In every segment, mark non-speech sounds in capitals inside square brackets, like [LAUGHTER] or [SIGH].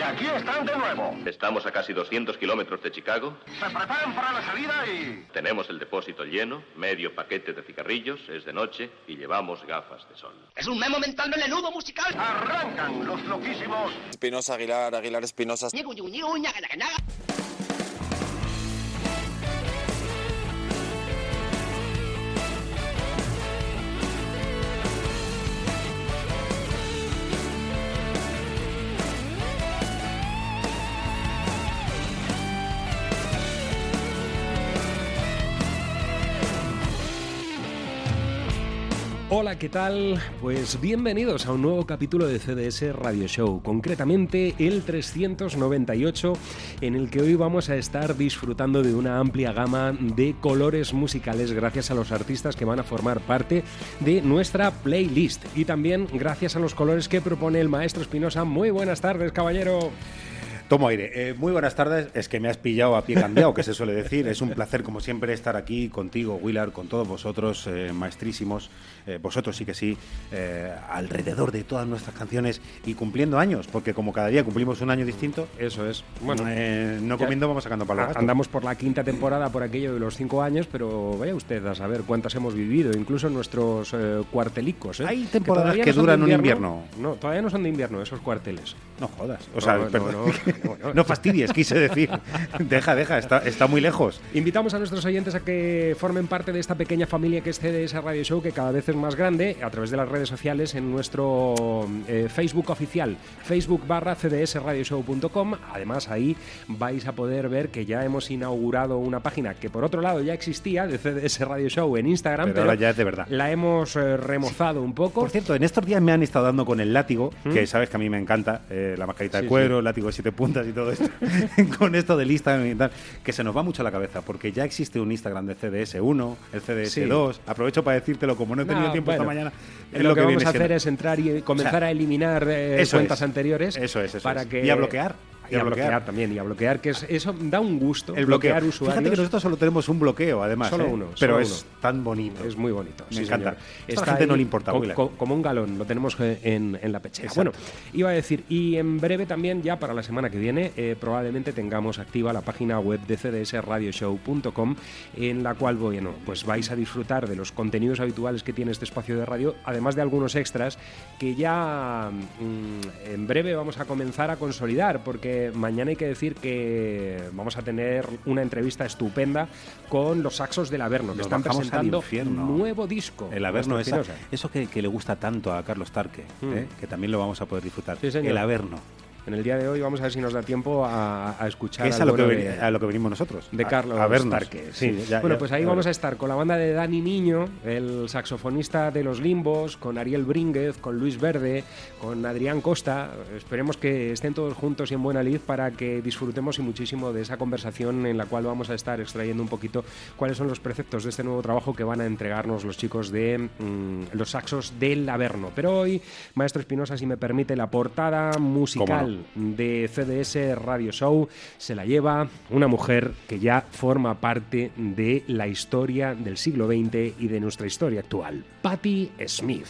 Y aquí están de nuevo. Estamos a casi 200 kilómetros de Chicago. Se preparan para la salida y... Tenemos el depósito lleno, medio paquete de cigarrillos, es de noche y llevamos gafas de sol. Es un memo mental melenudo musical. Arrancan los loquísimos. Espinosa Aguilar, Aguilar Espinosa. Hola, ¿qué tal? Pues bienvenidos a un nuevo capítulo de CDS Radio Show, concretamente el 398, en el que hoy vamos a estar disfrutando de una amplia gama de colores musicales gracias a los artistas que van a formar parte de nuestra playlist y también gracias a los colores que propone el maestro Espinosa. Muy buenas tardes, caballero. Tomo aire. Eh, muy buenas tardes. Es que me has pillado a pie cambiado, que se suele decir. Es un placer, como siempre, estar aquí contigo, Willard, con todos vosotros, eh, maestrísimos. Eh, vosotros sí que sí, eh, alrededor de todas nuestras canciones y cumpliendo años, porque como cada día cumplimos un año distinto, Eso es. bueno, eh, no comiendo vamos sacando para los Andamos por la quinta temporada por aquello de los cinco años, pero vaya usted a saber cuántas hemos vivido, incluso nuestros cuartelicos. Hay temporadas que no duran un invierno. No, todavía no son de invierno esos cuarteles. No jodas. O No, sea, no, perdón. [LAUGHS] No fastidies, quise decir. deja, deja, está, está muy lejos. Invitamos a nuestros oyentes a que formen parte de esta pequeña familia que es CDS Radio Show, que cada vez es más grande, a través de las redes sociales en nuestro eh, Facebook oficial, Facebook barra cdsradioshow.com. Además, ahí vais a poder ver que ya hemos inaugurado una página que por otro lado ya existía de CDS Radio Show en Instagram, Pero pero, ahora ya es de verdad. la hemos eh, remozado un poco. Por cierto, en estos días me han estado dando con el látigo, que sabes que a mí me encanta, eh, la mascarita Sí, de cuero, el látigo de siete puntas y todo esto, [LAUGHS] con esto del Instagram y tal, que se nos va mucho la cabeza, porque ya existe un Instagram de CDS1, el CDS2. Aprovecho para decírtelo, como no he tenido No, tiempo bueno, esta mañana. es lo, que, vamos a hacer siendo. es entrar y comenzar O sea, a eliminar eh, cuentas es. anteriores. Eso es, eso para es. que Y a bloquear. Y a bloquear también, y a bloquear, que es, eso da un gusto. El bloqueo. bloquear usuarios. Fíjate que nosotros solo tenemos un bloqueo, además. Solo ¿eh? uno, Pero solo es uno. tan bonito. Es muy bonito. Me sí, encanta. señor. Esto a la gente no le importa, co- Willa. co- como un galón, lo tenemos en, en la pechera. Exacto. Bueno, iba a decir, y en breve también, ya para la semana que viene, eh, probablemente tengamos activa la página web de cdsradioshow.com, en la cual, bueno, pues vais a disfrutar de los contenidos habituales que tiene este espacio de radio, además de algunos extras que ya mm, en breve vamos a comenzar a consolidar, porque mañana hay que decir que vamos a tener una entrevista estupenda con los saxos del Averno, que Nos están presentando infierno. nuevo disco. El Averno, esa- eso que, que le gusta tanto a Carlos Tarque, Mm. ¿eh? que también lo vamos a poder disfrutar. Sí. El Averno. En el día de hoy vamos a ver si nos da tiempo a, a escuchar es a lo que, a lo que venimos nosotros. de a- Carlos a vernos. Sí. ya- bueno, ya- pues ahí vamos a estar con la banda de Dani Niño, el saxofonista de Los Limbos, con Ariel Brínguez, con Luis Verde, con Adrián Costa. Esperemos que estén todos juntos y en buena lid para que disfrutemos y muchísimo de esa conversación en la cual vamos a estar extrayendo un poquito cuáles son los preceptos de este nuevo trabajo que van a entregarnos los chicos de mm, los saxos del Averno. Pero hoy, Maestro Espinosa, si me permite, la portada musical de CDS Radio Show se la lleva una mujer que ya forma parte de la historia del siglo XX y de nuestra historia actual, Patti Smith.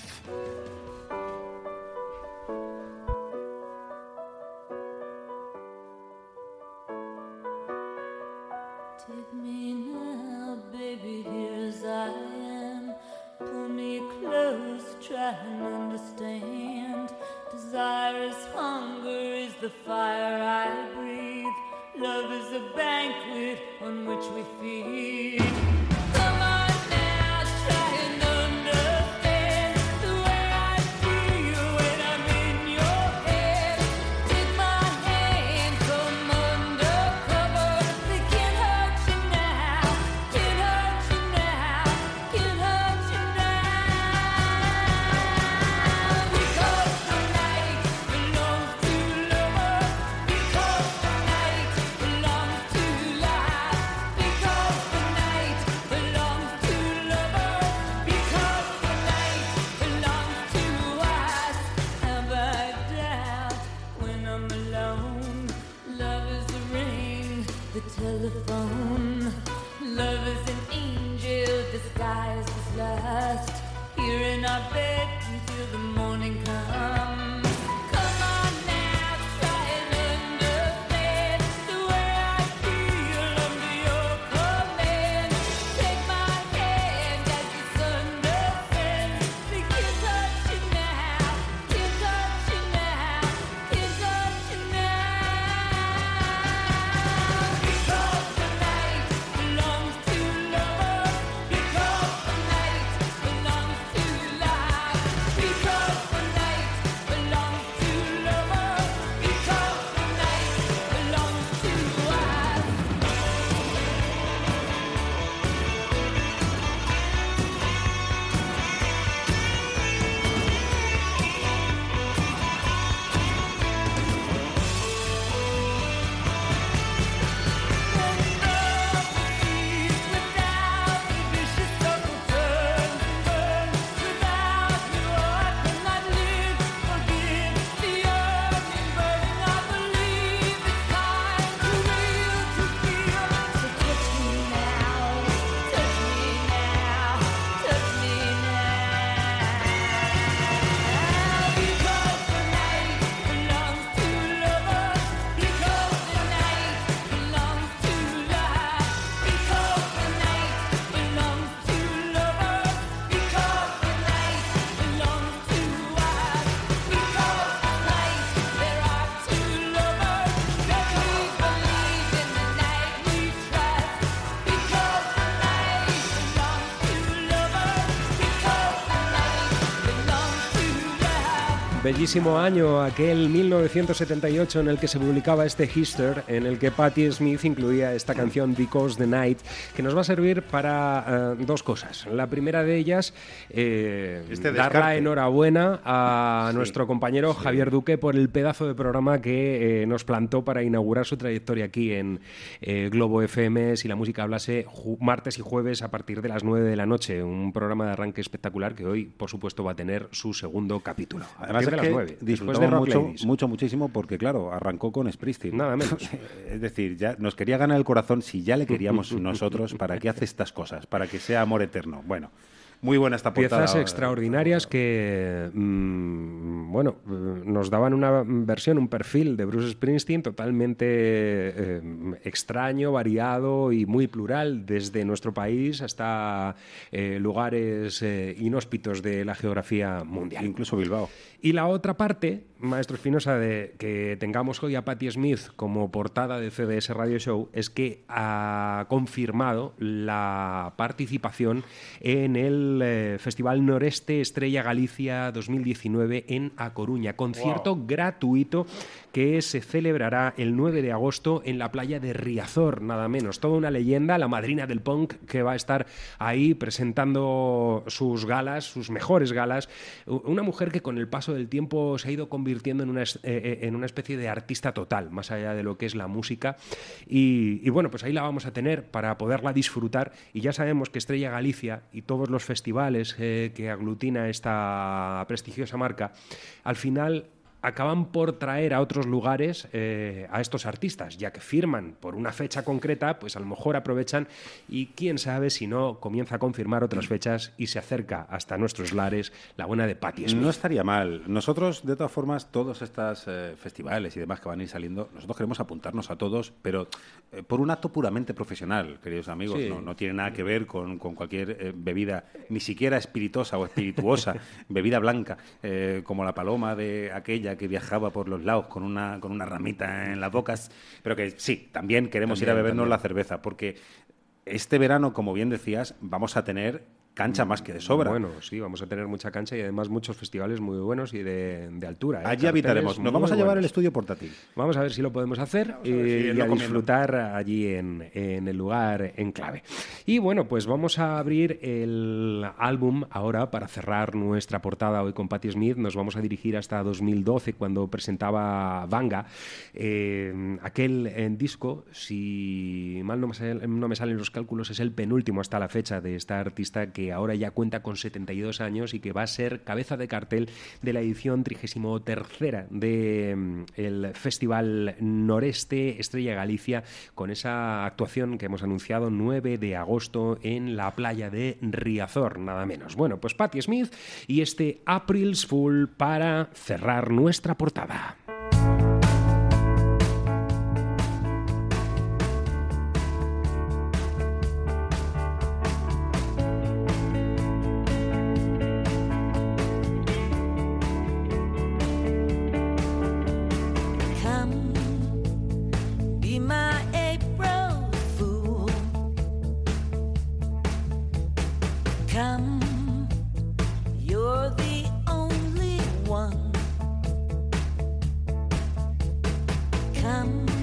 Bellísimo año, aquel 1978 en el que se publicaba este Hister, en el que Patti Smith incluía esta canción Because the Night, que nos va a servir para eh, dos cosas. La primera de ellas, eh, Este dar la enhorabuena a Sí, nuestro compañero sí. Javier Duque por el pedazo de programa que eh, nos plantó para inaugurar su trayectoria aquí en eh, Globo FM, si la música hablase, martes y jueves a partir de las 9 de la noche. Un programa de arranque espectacular que hoy, por supuesto, va a tener su segundo capítulo. Además es las que 9, después de disfrutamos Rock mucho, Ladies. mucho, muchísimo porque, claro, arrancó con Springsteen. Nada menos. [LAUGHS] es decir, ya nos quería ganar el corazón si ya le queríamos [LAUGHS] nosotros, ¿para qué hace estas cosas? Para que sea amor eterno. Bueno, muy buena esta portada. Piezas extraordinarias que, mm, bueno, nos daban una versión, un perfil de Bruce Springsteen totalmente eh, extraño, variado y muy plural, desde nuestro país hasta eh, lugares eh, inhóspitos de la geografía mundial. Incluso Bilbao. Y la otra parte, Maestro Espinosa, de que tengamos hoy a Patti Smith como portada de CDS Radio Show, es que ha confirmado la participación en el eh, Festival Noreste Estrella Galicia 2019 en A Coruña. Concierto gratuito que se celebrará el 9 de agosto en la playa de Riazor, nada menos. Toda una leyenda, la madrina del punk que va a estar ahí presentando sus galas, sus mejores galas. Una mujer que con el paso del tiempo se ha ido convirtiendo en una, eh, eh, en una especie de artista total, más allá de lo que es la música. Y, y bueno, pues ahí la vamos a tener para poderla disfrutar. Y ya sabemos que Estrella Galicia y todos los festivales eh, que aglutina esta prestigiosa marca, al final acaban por traer a otros lugares eh, a estos artistas, ya que firman por una fecha concreta, pues a lo mejor aprovechan y quién sabe si no comienza a confirmar otras fechas y se acerca hasta nuestros lares la buena de Patti Smith. No estaría mal. Nosotros, de todas formas, todos estos eh, festivales y demás que van a ir saliendo, nosotros queremos apuntarnos a todos, pero eh, por un acto puramente profesional, queridos amigos. Sí. No, no tiene nada que ver con, con cualquier eh, bebida, ni siquiera espirituosa o espirituosa, [LAUGHS] bebida blanca, eh, como la paloma de aquella que viajaba por los lados con una, con una ramita en las bocas. Pero que sí, también queremos ir a bebernos también. la cerveza, porque este verano, como bien decías, vamos a tener cancha más que de sobra. Bueno, sí, vamos a tener mucha cancha y además muchos festivales muy buenos y de, de altura. ¿eh? Allí Carteles habitaremos. Nos vamos a llevar el buenos. estudio portátil. Vamos a ver si lo podemos hacer y, si y a disfrutar allí en, en el lugar en clave. Y bueno, pues vamos a abrir el álbum ahora para cerrar nuestra portada hoy con Patti Smith. Nos vamos a dirigir hasta 2012 cuando presentaba Vanga. Eh, aquel en disco, si mal no me, sal- no me salen los cálculos, es el penúltimo hasta la fecha de esta artista que ahora ya cuenta con 72 años y que va a ser cabeza de cartel de la edición 33 de mm, Festival Noreste Estrella Galicia con esa actuación que hemos anunciado 9 de agosto en la playa de Riazor, nada menos. Bueno, pues Patti Smith y este April's Fool para cerrar nuestra portada. năm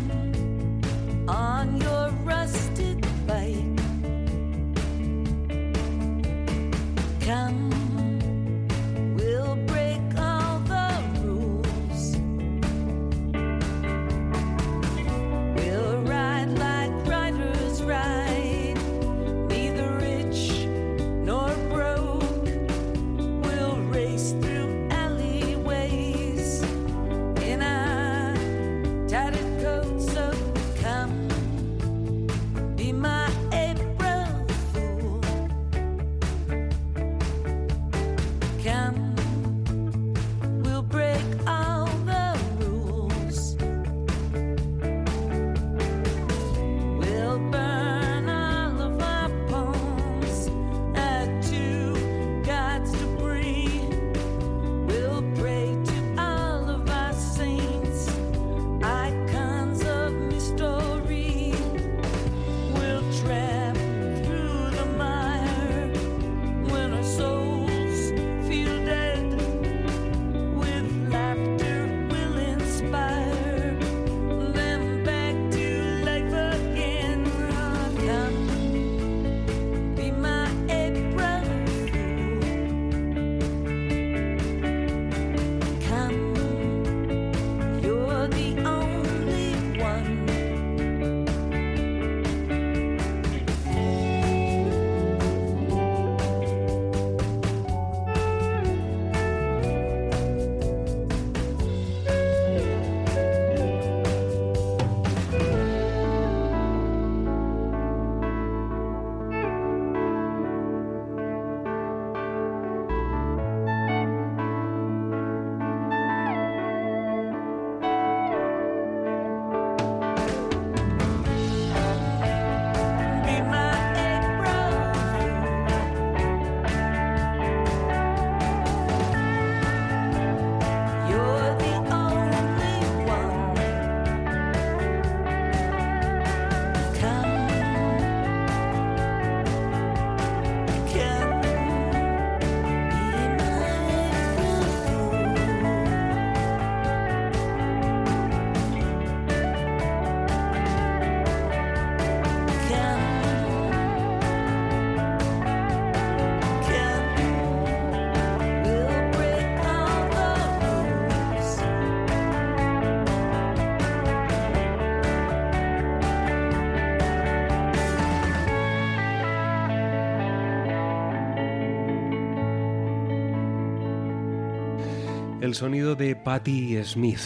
el sonido de Patti Smith.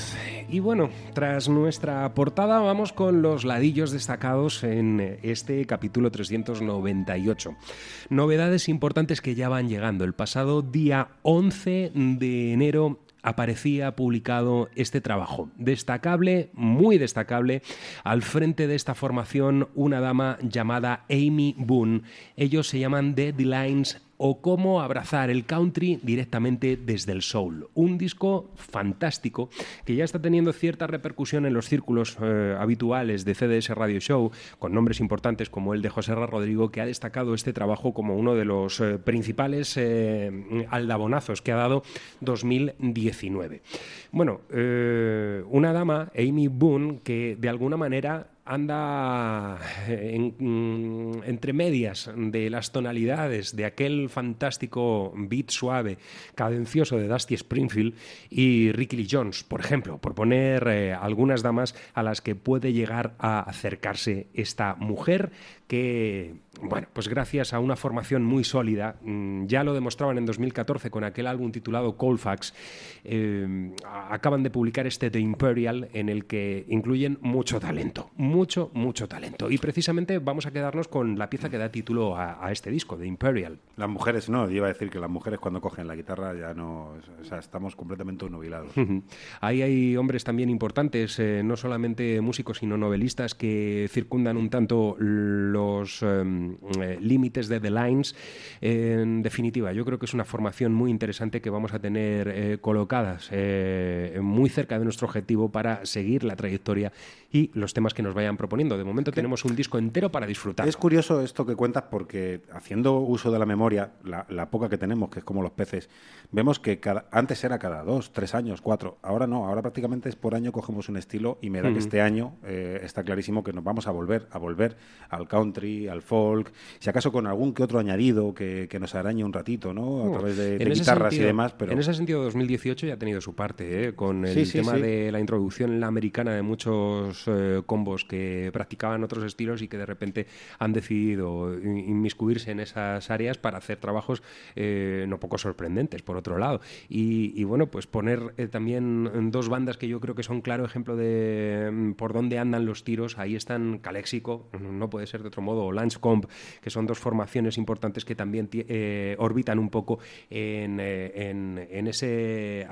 Y bueno, tras nuestra portada vamos con los ladillos destacados en este capítulo 398. Novedades importantes que ya van llegando. El pasado día 11 de enero aparecía publicado este trabajo. Destacable, muy destacable, al frente de esta formación una dama llamada Amy Boone. Ellos se llaman The Lines o cómo abrazar el country directamente desde el soul. Un disco fantástico que ya está teniendo cierta repercusión en los círculos eh, habituales de CDS Radio Show, con nombres importantes como el de José R. Rodrigo, que ha destacado este trabajo como uno de los eh, principales eh, aldabonazos que ha dado 2019. Bueno, una dama, Amy Boone, que de alguna manera anda mm, entre medias de las tonalidades de aquel fantástico beat suave, cadencioso de Dusty Springfield y Ricky Lee Jones, por ejemplo, por poner eh, algunas damas a las que puede llegar a acercarse esta mujer que, bueno, pues gracias a una formación muy sólida, mm, ya lo demostraban en 2014 con aquel álbum titulado Colfax, eh, acaban de publicar este The Imperial en el que incluyen mucho talento, mucho, mucho talento. Y precisamente vamos a quedarnos con la pieza que da título a, este disco, The Imperial. Las mujeres, no, yo iba a decir que las mujeres cuando cogen la guitarra ya no, o sea, estamos completamente nubilados. Ahí hay hombres también importantes, eh, no solamente músicos, sino novelistas que circundan un tanto lo los em, eh, límites de The Lines. En definitiva, yo creo que es una formación muy interesante que vamos a tener eh, colocadas eh, muy cerca de nuestro objetivo para seguir la trayectoria y los temas que nos vayan proponiendo. De momento tenemos un disco entero para disfrutar. Es curioso esto que cuentas porque haciendo uso de la memoria, la, poca que tenemos, que es como los peces, vemos que cada, antes era cada dos, tres años, cuatro. Ahora no, ahora prácticamente es por año cogemos un estilo y me da que este año está clarísimo que nos vamos a volver a volver al count al folk, si acaso con algún que otro añadido que, nos arañe un ratito, ¿no? A través de, guitarras y demás. Pero... En ese sentido, 2018 ya ha tenido su parte, ¿eh? con el tema de la introducción en la americana de muchos eh, combos que practicaban otros estilos y que de repente han decidido inmiscuirse en esas áreas para hacer trabajos eh, no poco sorprendentes, por otro lado. Y, bueno, pues poner también dos bandas que yo creo que son claro ejemplo de mm, por dónde andan los tiros. Ahí están Calexico, no puede ser de otro modo, o Comp, que son dos formaciones importantes que también eh, orbitan un poco en, eh, ese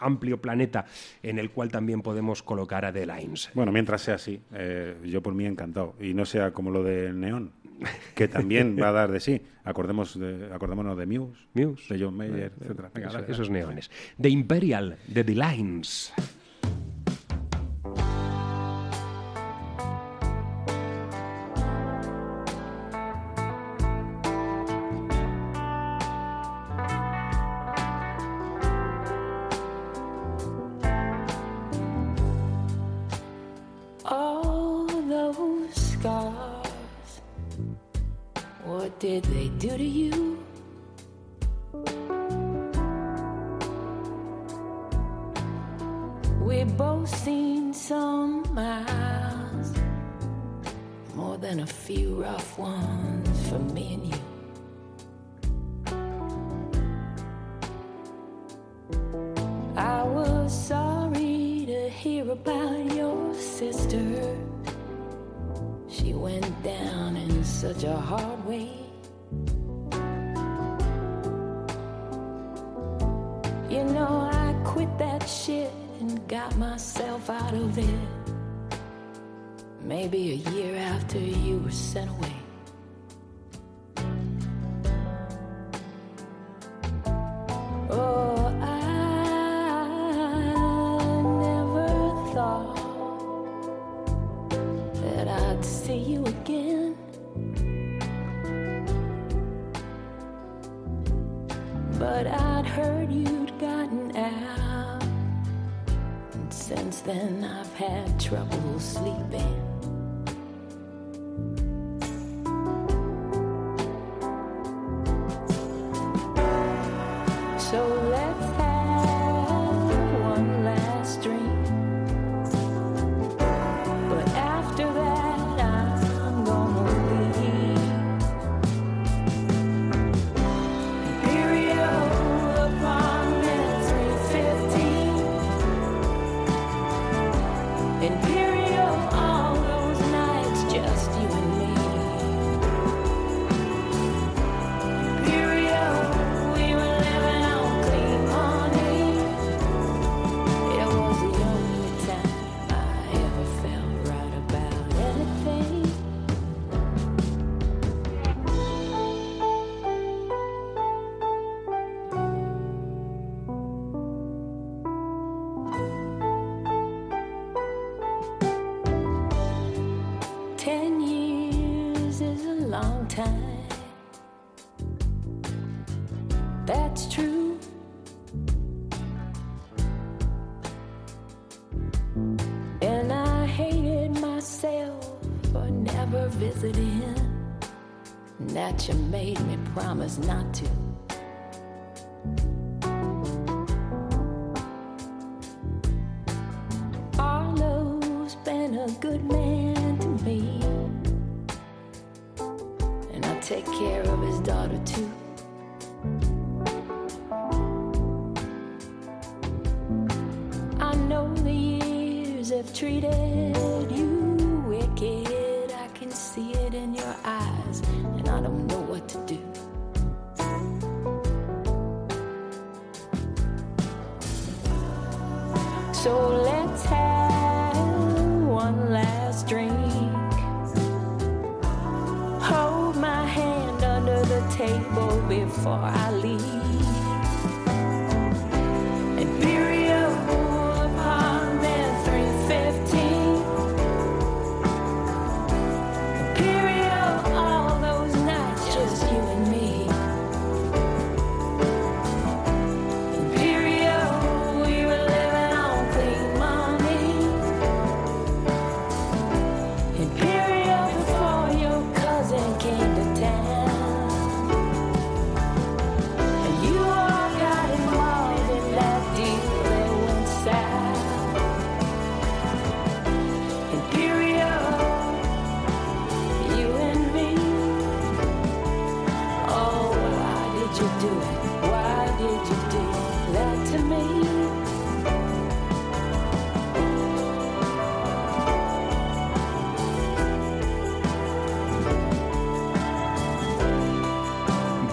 amplio planeta en el cual también podemos colocar a The Bueno, mientras sea así, eh, yo por mí encantado. Y no sea como lo de Neón, que también va a dar de sí. Acordemos de, acordémonos de Muse, Muse. de John Mayer, etcétera. esos neones. The Imperial, de The Lines. Shit and got myself out of it. Maybe a year after you were sent away. Visiting. That you made me promise not to.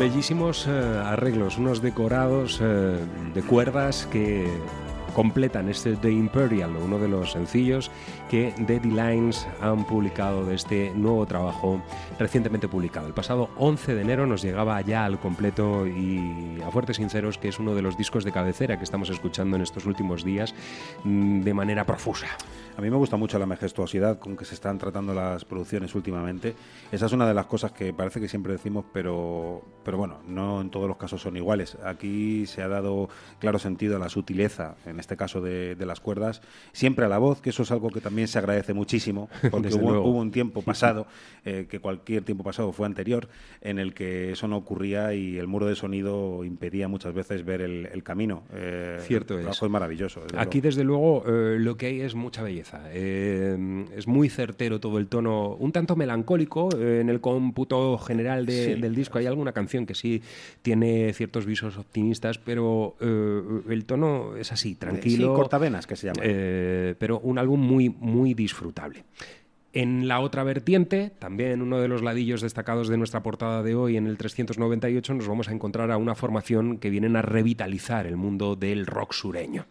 Bellísimos eh, arreglos, unos decorados eh, de cuerdas que completan este The Imperial, uno de los sencillos que Daddy Lines han publicado de este nuevo trabajo recientemente publicado. El pasado 11 de enero nos llegaba ya al completo y a fuertes sinceros que es uno de los discos de cabecera que estamos escuchando en estos últimos días mm, de manera profusa. A mí me gusta mucho la majestuosidad con que se están tratando las producciones últimamente. Esa es una de las cosas que parece que siempre decimos, pero, pero bueno, no en todos los casos son iguales. Aquí se ha dado claro sentido a la sutileza, en este caso de, de las cuerdas, siempre a la voz, que eso es algo que también se agradece muchísimo, [LAUGHS] porque hubo, un tiempo [LAUGHS] pasado, eh, que cualquier tiempo pasado fue anterior, en el que eso no ocurría y el muro de sonido impedía muchas veces ver el, el camino. Eh, Cierto el es. trabajo es maravilloso. desde Aquí, luego. desde luego, eh, lo que hay es mucha belleza. Eh, es muy certero todo el tono, un tanto melancólico eh, en el cómputo general de- Sí. del disco. Hay alguna canción que sí tiene ciertos visos optimistas, pero eh, el tono es así, tranquilo. Sí, cortavenas, que se llama. Pero un álbum muy, muy disfrutable. En la otra vertiente, también uno de los ladillos destacados de nuestra portada de hoy, en el 398, nos vamos a encontrar a una formación que vienen a revitalizar el mundo del rock sureño.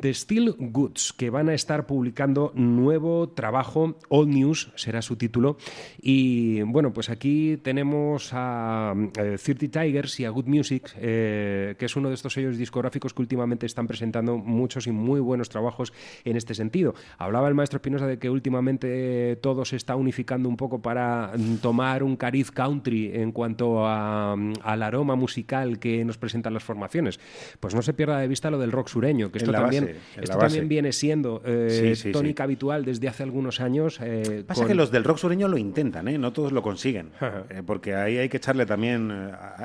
The Steel Goods, que van a estar publicando nuevo trabajo, All News será su título. Y bueno, pues aquí tenemos a eh, 30 Tigers y a Good Music, eh, que es uno de estos sellos discográficos que últimamente están presentando muchos y muy buenos trabajos en este sentido. Hablaba el maestro Espinosa de que últimamente todo se está unificando un poco para mm, tomar un cariz country en cuanto a, mm, al aroma musical que nos presentan las formaciones. Pues no se pierda de vista lo del rock sureño, que esto, también, base, esto también viene siendo eh, Sí, sí, tónica habitual desde hace algunos años. eh, Pasa con- que los del rock sureño lo intentan, ¿eh? no todos lo consiguen, [LAUGHS] eh, porque ahí hay que echarle también,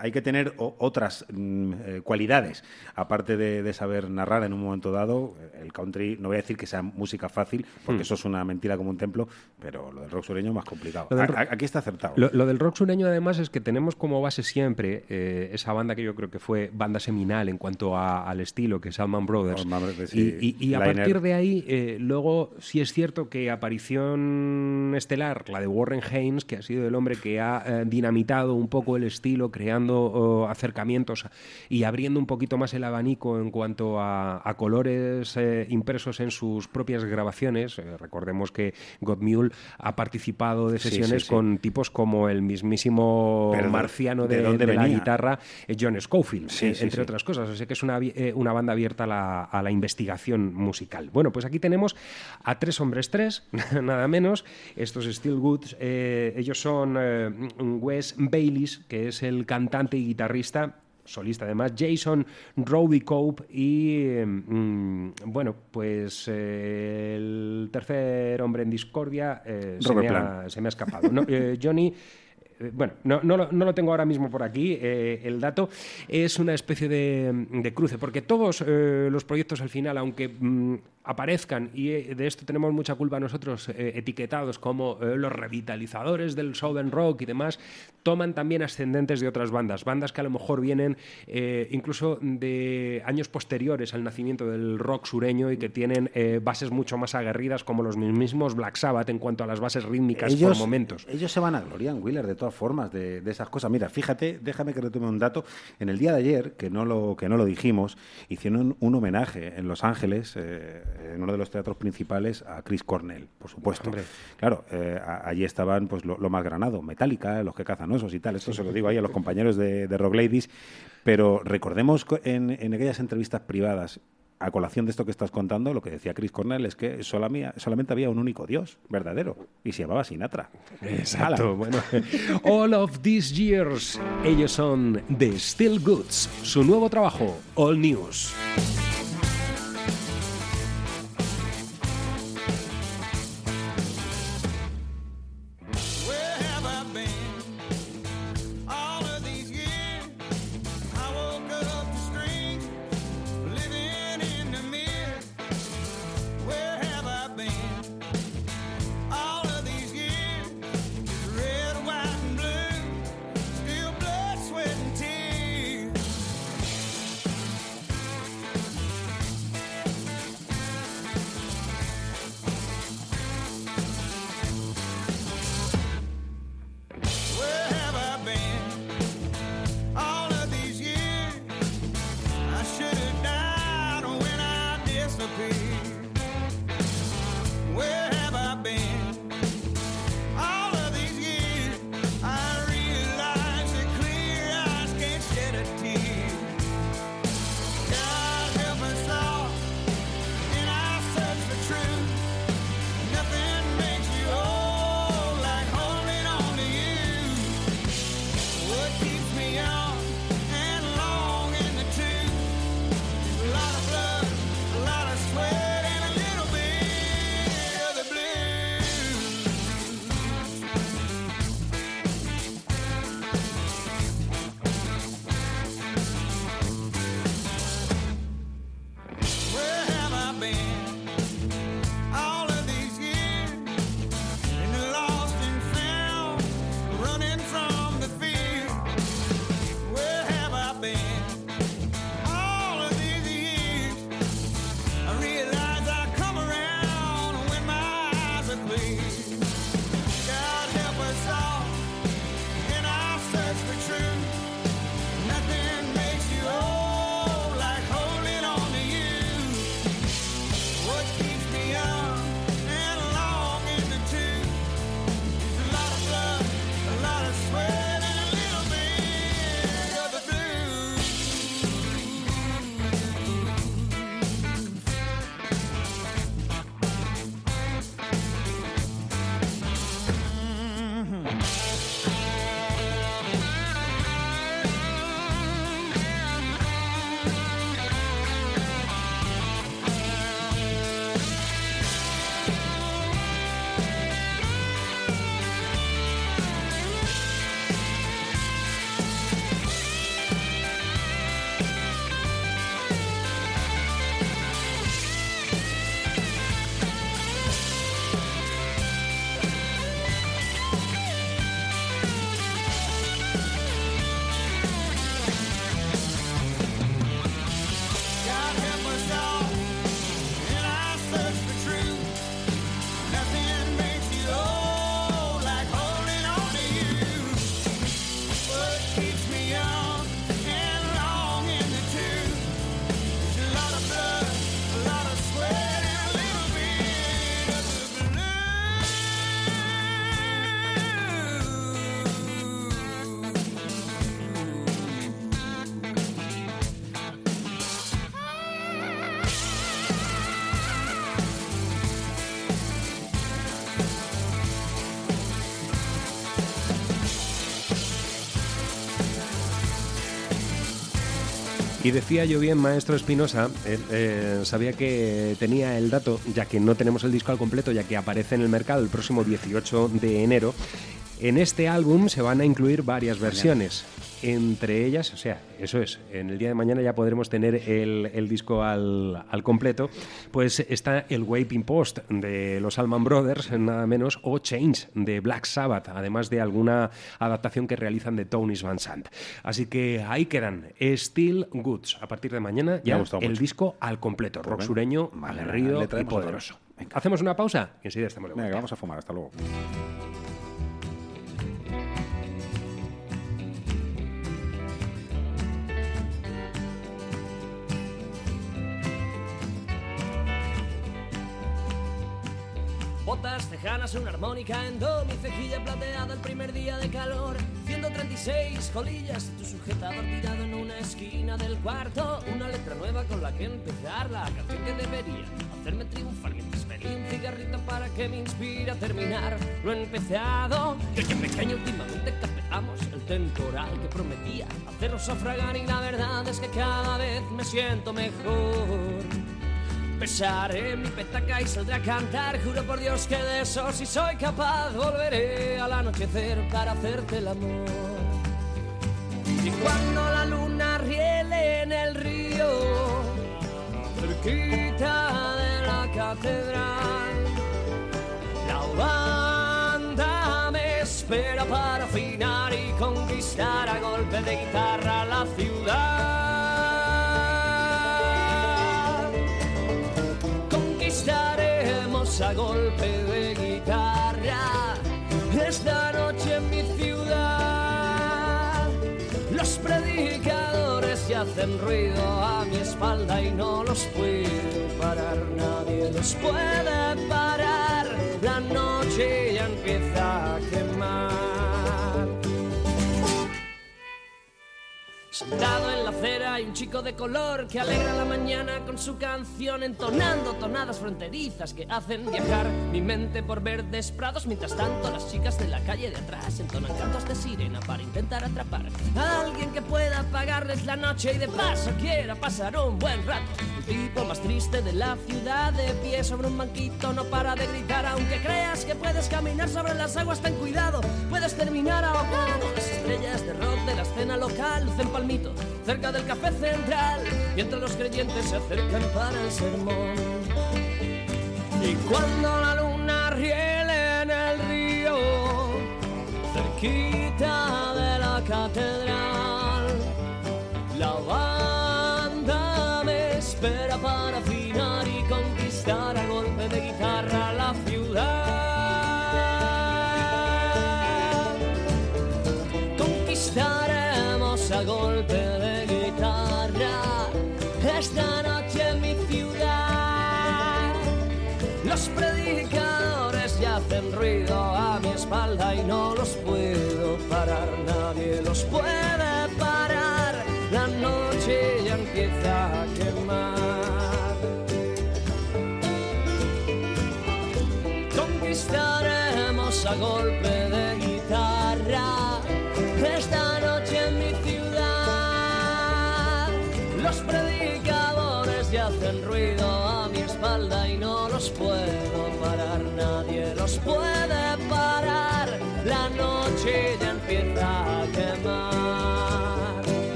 hay que tener otras mm, cualidades, aparte de, de saber narrar en un momento dado. El country, no voy a decir que sea música fácil, porque Hmm. eso es una mentira como un templo, pero lo del rock sureño es más complicado. A- a- aquí está acertado. Lo, lo del rock sureño, además, es que tenemos como base siempre eh, esa banda que yo creo que fue banda seminal en cuanto a- al estilo, que es Allman Brothers. Brothers, y, sí. y- y a Liner. partir de ahí, eh, luego sí es cierto que aparición estelar, la de Warren Haynes, que ha sido el hombre que ha eh, dinamitado un poco el estilo, creando oh, acercamientos y abriendo un poquito más el abanico en cuanto a, a colores eh, impresos en sus propias grabaciones. Eh, recordemos que Ha participado de sesiones sí, sí. con tipos como el mismísimo marciano ¿de de, dónde de la guitarra, eh, John Scofield, eh, entre otras cosas. O sea que es una, eh, una banda abierta a la, a la investigación musical. Bueno, pues aquí tenemos a tres hombres tres, [LAUGHS] nada menos. Estos Steel Goods, eh, ellos son eh, Wes Baylis, que es el cantante y guitarrista solista además, Jason Rowdy Cope y, eh, mm, bueno, pues eh, el tercer hombre en discordia eh, se, me ha, Plant. se me ha escapado. No, [LAUGHS] eh, Johnny... Bueno, no, no lo, no lo tengo ahora mismo por aquí, eh, el dato. Es una especie de, de cruce, porque todos eh, los proyectos al final, aunque mm, aparezcan, y eh, de esto tenemos mucha culpa nosotros, eh, etiquetados como eh, los revitalizadores del Southern Rock y demás, toman también ascendentes de otras bandas, bandas que a lo mejor vienen eh, incluso de años posteriores al nacimiento del rock sureño y que tienen eh, bases mucho más aguerridas como los mismos Black Sabbath en cuanto a las bases rítmicas por momentos. Ellos se van a glorian, Wheeler, de todas formas, de, de esas cosas. Mira, fíjate, déjame que retome un dato. En el día de ayer, que no lo, que no lo dijimos, hicieron un homenaje en Los Ángeles, en uno de los teatros principales, a Chris Cornell, por supuesto. Hombre. Claro, eh, a- allí estaban pues lo, lo más granado, Metallica, los que cazan osos y tal. Esto se lo digo ahí a los compañeros de, de Rock Ladies. Pero recordemos co- en, en aquellas entrevistas privadas a colación de esto que estás contando, lo que decía Chris Cornell es que solamente había un único Dios verdadero y se llamaba Sinatra. Exacto, bueno. [LAUGHS] All of these years, ellos son The Still Goods, su nuevo trabajo, All News. Y decía yo bien, maestro Espinosa, eh, eh, sabía que tenía el dato, ya que no tenemos el disco al completo, ya que aparece en el mercado el próximo 18 de enero. En este álbum se van a incluir varias versiones. Entre ellas, o sea, eso es, en el día de mañana ya podremos tener el, el disco al, al completo. Pues está el Waping Post de los Allman Brothers, nada menos, o Change de Black Sabbath, además de alguna adaptación que realizan de Tony's Van Sant. Así que ahí quedan Still Goods. A partir de mañana ya el mucho. disco al completo, rock sureño, aguerrido y poderoso. Hacemos una pausa y enseguida estamos de vuelta. Venga, vamos a fumar, hasta luego. Tejanas, una armónica en do, mi cejilla plateada el primer día de calor. 136 colillas, tu sujetador tirado en una esquina del cuarto. Una letra nueva con la que empezar la canción que debería hacerme triunfar. Mientras pedí un cigarrito para que me inspire a terminar lo empezado. Y oye, pequeño, últimamente captamos el temporal que prometía hacernos sufragar. Y la verdad es que cada vez me siento mejor. Besaré mi petaca y saldré a cantar. Juro por Dios que de eso si soy capaz. Volveré al anochecer para hacerte el amor. Y cuando la luna riele en el río, cerquita de la catedral, la banda me espera para afinar y conquistar a golpe de guitarra la ciudad. Hacen ruido a mi espalda y no los puedo parar, nadie los puede parar. La noche ya empieza a quemar. Sentado en la acera hay un chico de color que alegra la mañana con su canción entonando tonadas fronterizas que hacen viajar mi mente por verdes prados. Mientras tanto las chicas de la calle de atrás entonan cantos de sirena para intentar atrapar a alguien que pueda pagarles la noche y de paso quiera pasar un buen rato. Tipo más triste de la ciudad de pie sobre un banquito no para de gritar aunque creas que puedes caminar sobre las aguas ten cuidado puedes terminar ahogado. Las estrellas de rock de la escena local lucen palmito cerca del café central mientras los creyentes se acercan para el sermón. Y cuando la luna riele en el río, cerquita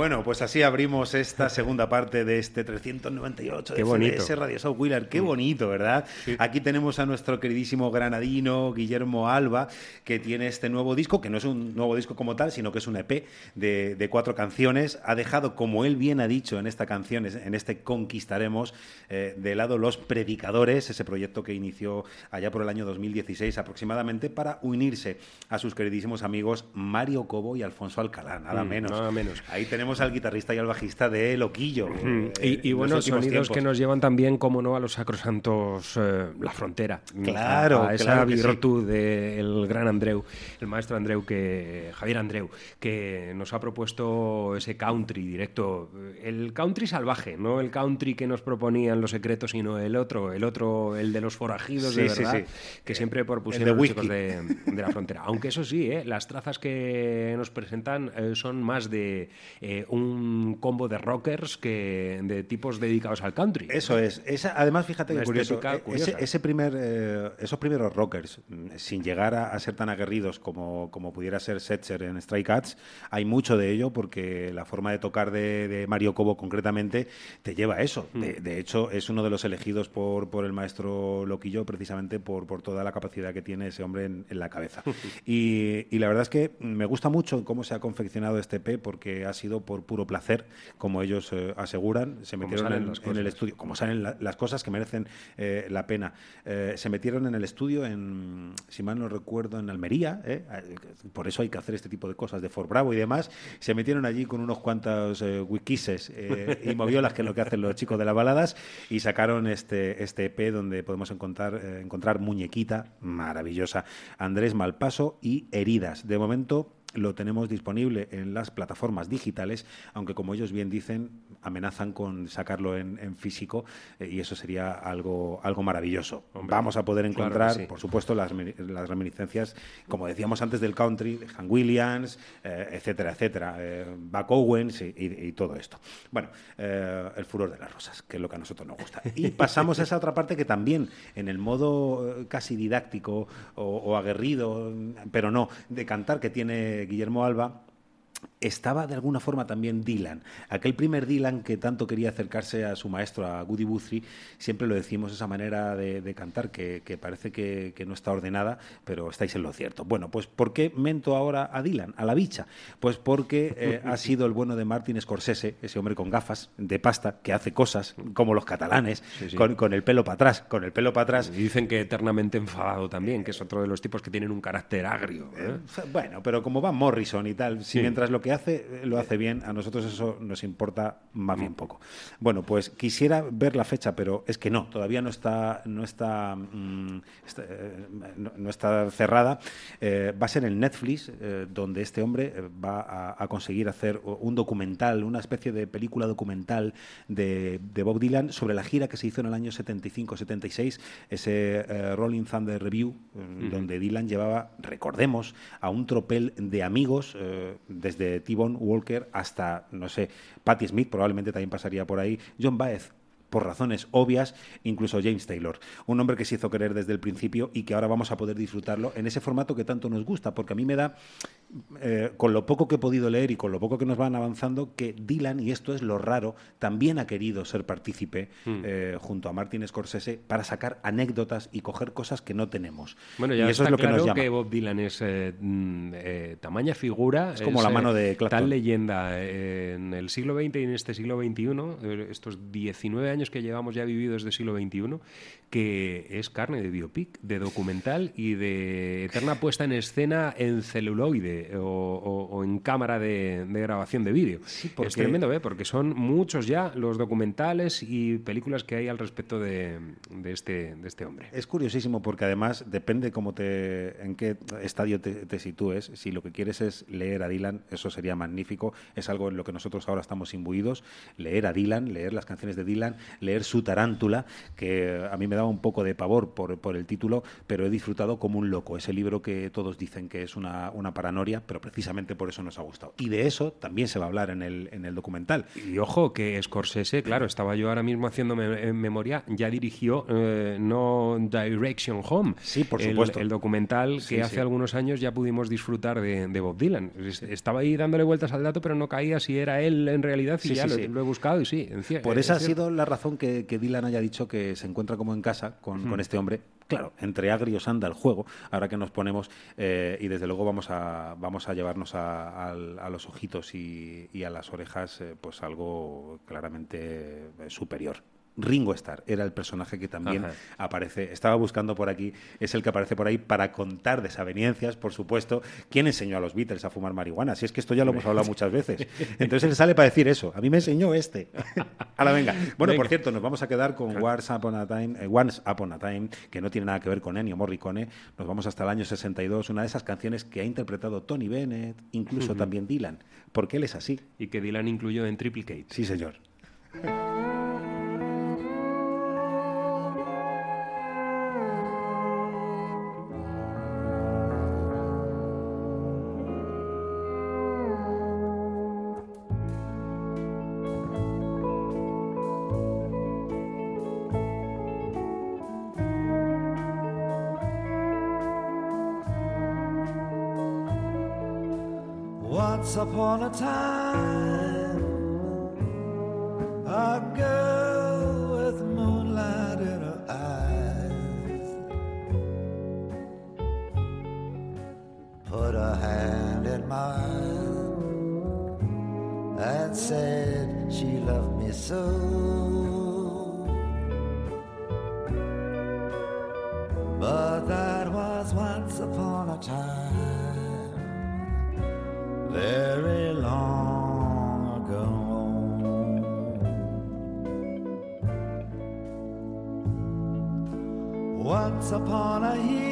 Bueno, pues así abrimos esta segunda parte de este 398 de Qué bonito. CBS Radio Show Wheeler. Qué bonito, ¿verdad? Aquí tenemos a nuestro queridísimo granadino Guillermo Alba, que tiene este nuevo disco, que no es un nuevo disco como tal, sino que es un EP de, de cuatro canciones. Ha dejado, como él bien ha dicho en esta canción, en este Conquistaremos, eh, de lado Los Predicadores, ese proyecto que inició allá por el año 2016 aproximadamente, para unirse a sus queridísimos amigos Mario Cobo y Alfonso Alcalá, nada Mm, menos. nada menos. Ahí tenemos tenemos al guitarrista y al bajista de Loquillo. eh, Y, y en los bueno, últimos sonidos que nos llevan también, como no, a los sacrosantos eh, La Frontera. Claro, A, a esa claro sí. virtud del gran Andreu, el maestro Andreu, que Javier Andreu, que nos ha propuesto ese country directo. El country salvaje, no el country que nos proponían los secretos, sino el otro, el otro, el de los forajidos de Sí, verdad, sí. que siempre propusieron los chicos de, de la frontera. Aunque eso sí, ¿eh? las trazas que nos presentan son más de eh, un combo de rockers que de tipos dedicados al country. Eso es. Esa, además, fíjate Una que curioso. eh. Ese, ese primer, eh, esos primeros rockers, mm, sin llegar a, a ser tan aguerridos como, como pudiera ser Setzer en Stray Cats, hay mucho de ello porque la forma de tocar de, de Mario Cobo concretamente te lleva a eso. Hmm. De, de hecho, es uno de los elegidos por, por el maestro Loquillo precisamente por, por toda la capacidad que tiene ese hombre en, en la cabeza. [LAUGHS] Y, y la verdad es que me gusta mucho cómo se ha confeccionado este EP porque ha sido por puro placer, como ellos eh, aseguran. Se metieron en, el estudio, como salen la- las cosas que merecen eh, la pena. Eh, se metieron en el estudio, en, si mal no recuerdo, en Almería, por eso hay que hacer este tipo de cosas, de Fort Bravo y demás. Se metieron allí con unos cuantos wikises y moviolas, que es lo que hacen los chicos de las baladas, y sacaron este, este EP donde podemos encontrar, encontrar Muñequita, maravillosa, Andrés Malpaso y Heridas. De momento lo tenemos disponible en las plataformas digitales, aunque como ellos bien dicen, amenazan con sacarlo en, en físico eh, y eso sería algo, algo maravilloso. Vamos a poder claro encontrar, sí. por supuesto, las, remi- las reminiscencias, como decíamos antes, del country, de Han Williams, eh, etcétera, etcétera, eh, Buck Owens y, y- y todo esto. Bueno, el furor de las rosas, que es lo que a nosotros nos gusta. Y [LAUGHS] pasamos a esa otra parte que también, en el modo casi didáctico o, o aguerrido, pero no, de cantar que tiene Guillermo Alba, estaba de alguna forma también Dylan. Aquel primer Dylan que tanto quería acercarse a su maestro, a Goody Guthrie, siempre lo decimos, esa manera de, de cantar que, que parece que, que no está ordenada, pero estáis en lo cierto. Bueno, pues ¿por qué mento ahora a Dylan, a la bicha? Pues porque eh, [LAUGHS] ha sido el bueno de Martin Scorsese, ese hombre con gafas de pasta que hace cosas como los catalanes, Sí, sí. Con, con el pelo para atrás, con el pelo para atrás. Y dicen que eternamente enfadado también, que es otro de los tipos que tienen un carácter agrio. ¿eh? Bueno, pero como va Morrison y tal, si Sí. mientras lo que hace eh, lo hace bien, a nosotros eso nos importa más bien poco. Bueno, pues quisiera ver la fecha, pero es que no, todavía no está, no está, mm, está, eh, no, no está cerrada. Eh, va a ser en Netflix, eh, donde este hombre va a, a conseguir hacer un documental, una especie de película documental de, de Bob Dylan sobre la gira que se hizo en el año 75-76, ese Rolling Thunder Review, donde Dylan llevaba, recordemos, a un tropel de amigos, eh, desde T-Bone Walker hasta, no sé, Patti Smith, probablemente también pasaría por ahí, John Baez, por razones obvias, incluso James Taylor, un hombre que se hizo querer desde el principio y que ahora vamos a poder disfrutarlo en ese formato que tanto nos gusta, porque a mí me da, eh, con lo poco que he podido leer y con lo poco que nos van avanzando, que Dylan, y esto es lo raro, también ha querido ser partícipe Mm. eh, junto a Martin Scorsese para sacar anécdotas y coger cosas que no tenemos. Bueno, y ya eso está es lo que claro nos llama. que Bob Dylan es eh, mm, tamaña figura. Es como la mano de Clapton. Tal leyenda en el siglo XX y en este siglo XXI, estos 19 años que llevamos ya vividos de siglo XXI, que es carne de biopic, de documental y de eterna puesta en escena en celuloide o, o- o en cámara de, de grabación de vídeo. porque- Es tremendo, ¿eh? porque son muchos ya los documentales y películas que hay al respecto de, de este, de este hombre. Es curiosísimo porque además depende cómo te, en qué estadio te, te sitúes. Si lo que quieres es leer a Dylan, eso sería magnífico. Es algo en lo que nosotros ahora estamos imbuidos. Leer a Dylan, leer las canciones de Dylan, leer su tarántula, que a mí me daba un poco de pavor por, por el título, pero he disfrutado como un loco. Ese libro que todos dicen que es una, una paranoia, pero precisamente por eso nos ha gustado. Y de eso también se va a hablar en el, en el documental. Y ojo, que Scorsese, claro, estaba yo ahora mismo haciendo me- en memoria, ya dirigió eh, No Direction Home. Sí, por el- supuesto. El, documental Sí, que hace sí. algunos años ya pudimos disfrutar de, de Bob Dylan. Es- Estaba ahí dándole vueltas al dato, pero no caía si era él en realidad y Sí, ya sí, lo, sí. lo he buscado y sí. en Por es esa ha sido la razón que, que Dylan haya dicho que se encuentra como en casa con, con este hombre. Claro, entre agrios anda el juego, ahora que nos ponemos, eh, y desde luego vamos a, vamos a llevarnos a, los ojitos y, y a las orejas eh, pues algo claramente eh, superior. Ringo Starr era el personaje que también Ajá. aparece, estaba buscando por aquí, es el que aparece por ahí para contar desavenencias, por supuesto, quién enseñó a los Beatles a fumar marihuana, si es que esto ya lo hemos hablado muchas veces. Entonces él sale para decir eso, a mí me enseñó este. [LAUGHS] Ahora venga. Bueno, Venga. por cierto, nos vamos a quedar con Once Upon a Time, eh, Once Upon a Time, que no tiene nada que ver con Ennio Morricone. Nos vamos hasta el año 62, una de esas canciones que ha interpretado Tony Bennett, incluso también Dylan, porque él es así. Y que Dylan incluyó en Triple K. Sí, señor. [LAUGHS] upon a hill,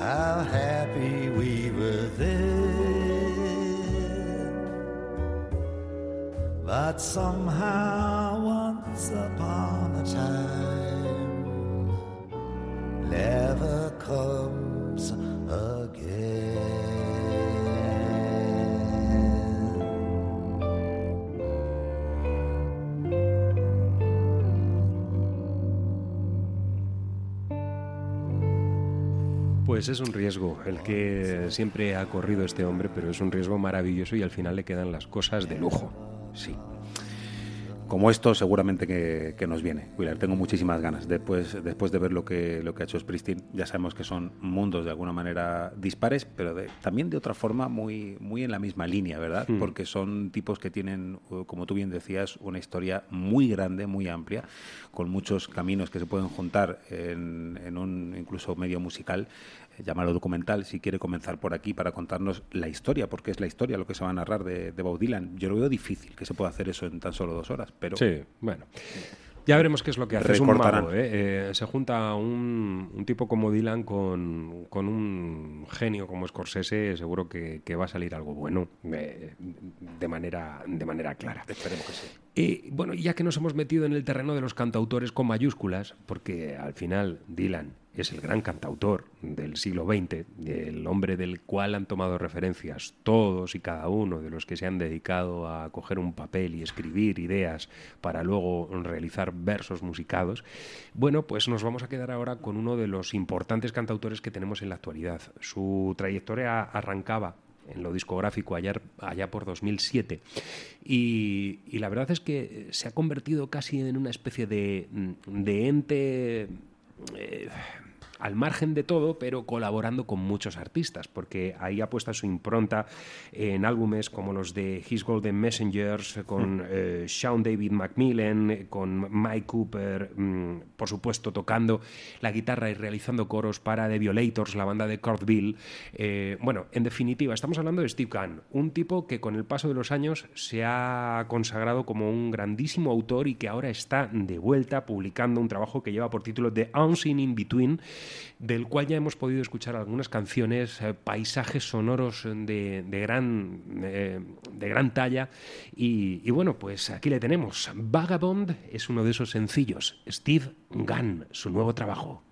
How happy we were then. But somehow, once upon a time, never comes Pues es un riesgo el que siempre ha corrido este hombre, pero es un riesgo maravilloso y al final le quedan las cosas de lujo. Sí. Como esto seguramente que, que nos viene. Willard, tengo muchísimas ganas. Después, después de ver lo que, lo que ha hecho Springsteen, ya sabemos que son mundos de alguna manera dispares, pero de- también de otra forma muy, muy en la misma línea, ¿verdad? Hmm. Porque son tipos que tienen, como tú bien decías, una historia muy grande, muy amplia, con muchos caminos que se pueden juntar en, en un incluso medio musical, llámalo documental, si quiere comenzar por aquí para contarnos la historia, porque es la historia lo que se va a narrar de, de Bob Dylan. Yo lo veo difícil que se pueda hacer eso en tan solo dos horas, pero Sí, bueno. Ya veremos qué es lo que hace. Es un mago, ¿eh? Eh, se junta un, un tipo como Dylan con, con un genio como Scorsese, seguro que, que va a salir algo bueno eh, de, manera, de manera clara. esperemos que sí. Y bueno, ya que nos hemos metido en el terreno de los cantautores con mayúsculas, porque al final Dylan es el gran cantautor del siglo XX, el hombre del cual han tomado referencias todos y cada uno de los que se han dedicado a coger un papel y escribir ideas para luego realizar versos musicados. Bueno, pues nos vamos a quedar ahora con uno de los importantes cantautores que tenemos en la actualidad. Su trayectoria arrancaba en lo discográfico allá, por 2007. Y, la verdad es que se ha convertido casi en una especie de, de ente... eh, al margen de todo, pero colaborando con muchos artistas, porque ahí ha puesto su impronta en álbumes como los de His Golden Messengers, con eh, Sean David Macmillan, con Mike Cooper, mm, por supuesto tocando la guitarra y realizando coros para The Violators, la banda de Kurt Bill. Eh, bueno, en definitiva, estamos hablando de Steve Gunn, un tipo que con el paso de los años se ha consagrado como un grandísimo autor y que ahora está de vuelta publicando un trabajo que lleva por título The Unseen in Between, del cual ya hemos podido escuchar algunas canciones, eh, paisajes sonoros de, de gran, eh, de gran talla. Y, y bueno, pues aquí le tenemos. Vagabond es uno de esos sencillos. Steve Gunn, su nuevo trabajo.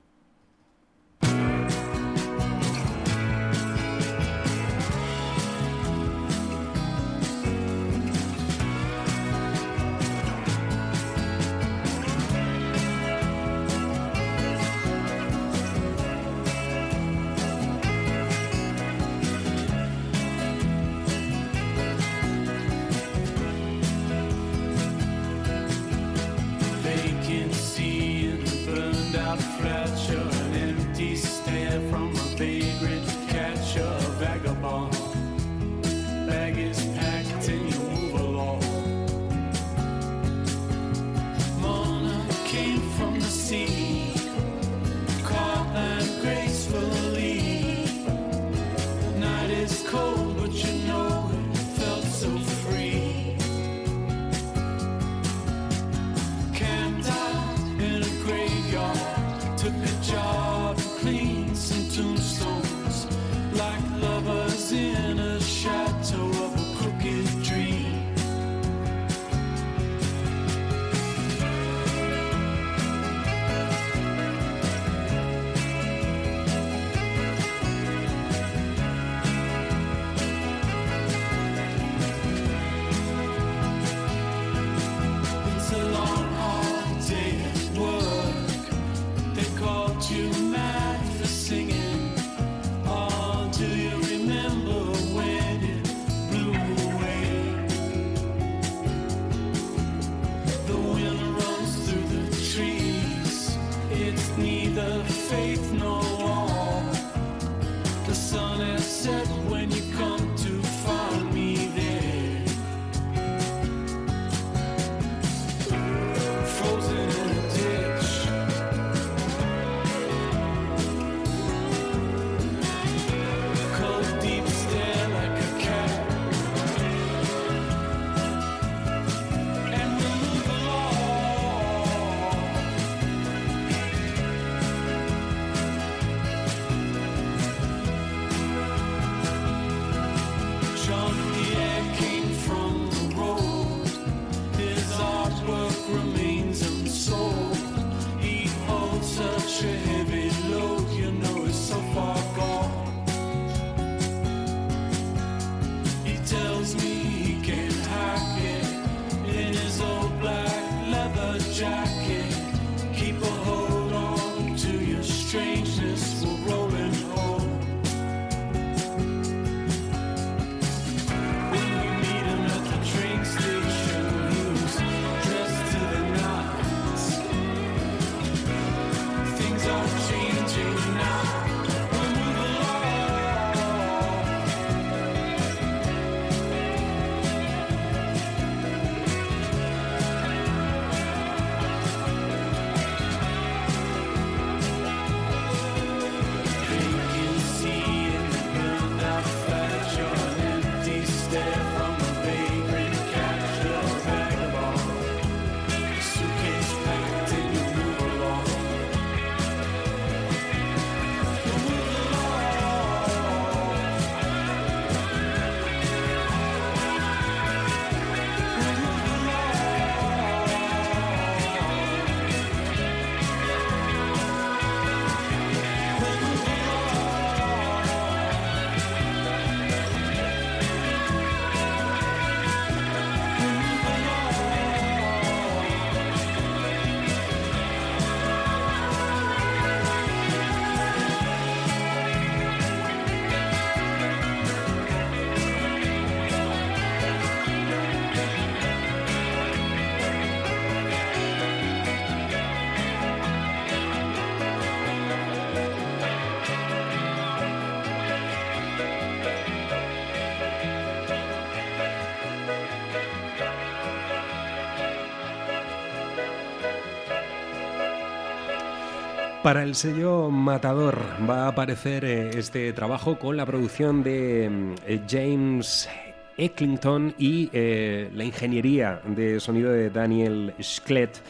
Para el sello Matador va a aparecer eh, este trabajo con la producción de mm, eh, James Ecklington y eh, la ingeniería de sonido de Daniel Schlett.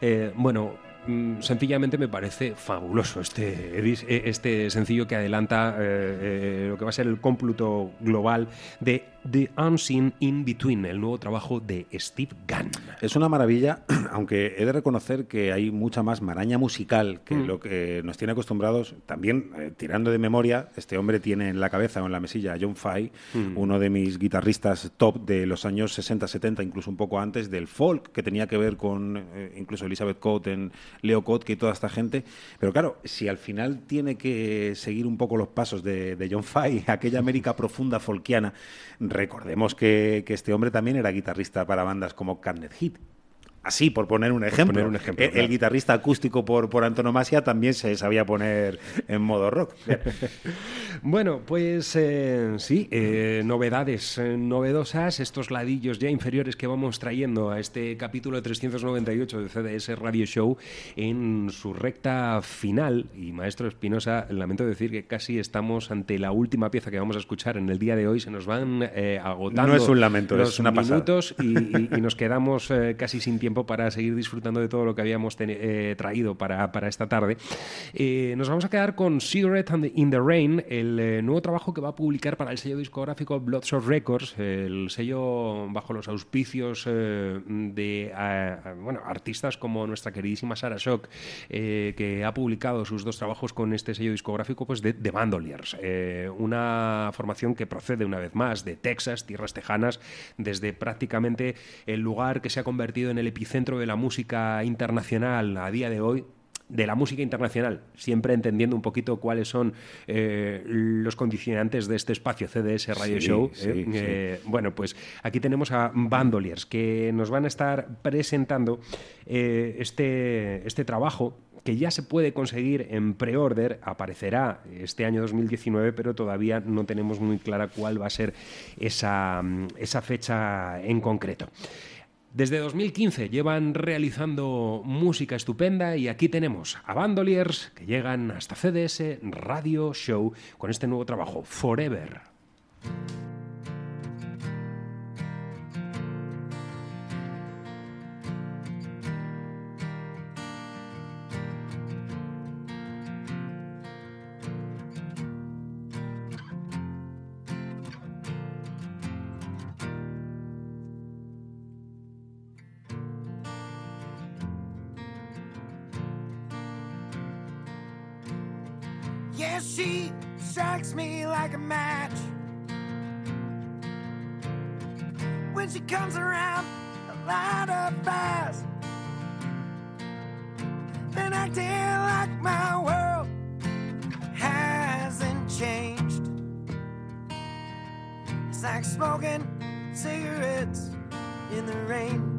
Eh, bueno, mm, sencillamente me parece fabuloso este, este sencillo que adelanta lo que va a ser el cómputo global de The Unseen In Between, el nuevo trabajo de Steve Gunn. Es una maravilla, [CLEARS THROAT] aunque he de reconocer que hay mucha más maraña musical que Mm. lo que nos tiene acostumbrados. También, eh, tirando de memoria, este hombre tiene en la cabeza o en la mesilla a John Fay, Mm. uno de mis guitarristas top de los años 60, 70, incluso un poco antes, del folk, que tenía que ver con eh, incluso Elizabeth Cotten, Leo Kottke y toda esta gente. Pero claro, si al final tiene que seguir un poco los pasos de, de John Fay, [LAUGHS] aquella América profunda folkiana, recordemos que, este hombre también era guitarrista para bandas como Carnet Hit. Así, por poner un ejemplo. poner un ejemplo, El, guitarrista acústico por, por antonomasia también se sabía poner en modo rock. [LAUGHS] Bueno, pues eh, sí, eh, novedades eh, novedosas, estos ladillos ya inferiores que vamos trayendo a este capítulo 398 de CDS Radio Show en su recta final. Y maestro Espinosa, lamento decir que casi estamos ante la última pieza que vamos a escuchar en el día de hoy. Se nos van agotando No es un lamento, los es una pasada. minutos y, y- y nos [LAUGHS] quedamos casi sin tiempo para seguir disfrutando de todo lo que habíamos eh, traído para, para esta tarde. Eh, nos vamos a quedar con Cigarette and the- in the Rain, el eh, nuevo trabajo que va a publicar para el sello discográfico Bloodshot Records, el sello bajo los auspicios eh, de bueno, artistas como nuestra queridísima Sarah Shock, eh, que ha publicado sus dos trabajos con este sello discográfico pues de, de Bandoliers, eh, una formación que procede una vez más de Texas, tierras tejanas, desde prácticamente el lugar que se ha convertido en el epicentro de la música internacional a día de hoy, de la música internacional, siempre entendiendo un poquito cuáles son eh, los condicionantes de este espacio CDS Radio Sí, Show. sí, eh. sí. Eh, bueno, pues aquí tenemos a Bandoliers que nos van a estar presentando este, este trabajo que ya se puede conseguir en pre-order, aparecerá este año 2019, pero todavía no tenemos muy clara cuál va a ser esa, esa fecha en concreto. Desde 2015 llevan realizando música estupenda y aquí tenemos a Bandoliers que llegan hasta CDS Radio Show con este nuevo trabajo, Forever. Comes around, I light up fast. Then acting like my world hasn't changed. It's like smoking cigarettes in the rain.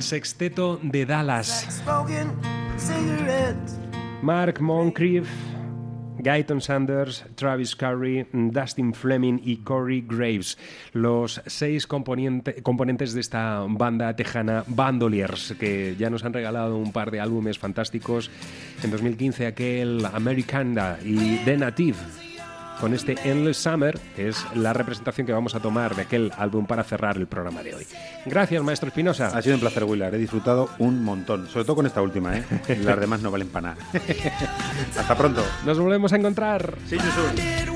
El sexteto de Dallas. Mark Moncrief, Guyton Sanders, Travis Curry, Dustin Fleming y Corey Graves, los seis componente- componentes de esta banda tejana Bandoliers, que ya nos han regalado un par de álbumes fantásticos. En 2015 aquel Americana y The Native, con este Endless Summer, que es la representación que vamos a tomar de aquel álbum para cerrar el programa de hoy. Gracias, maestro Espinosa. Ha sido un placer, Willard. He disfrutado un montón. Sobre todo con esta última, ¿eh? [LAUGHS] Las demás no valen para nada. [LAUGHS] Hasta pronto. Nos volvemos a encontrar. You soon.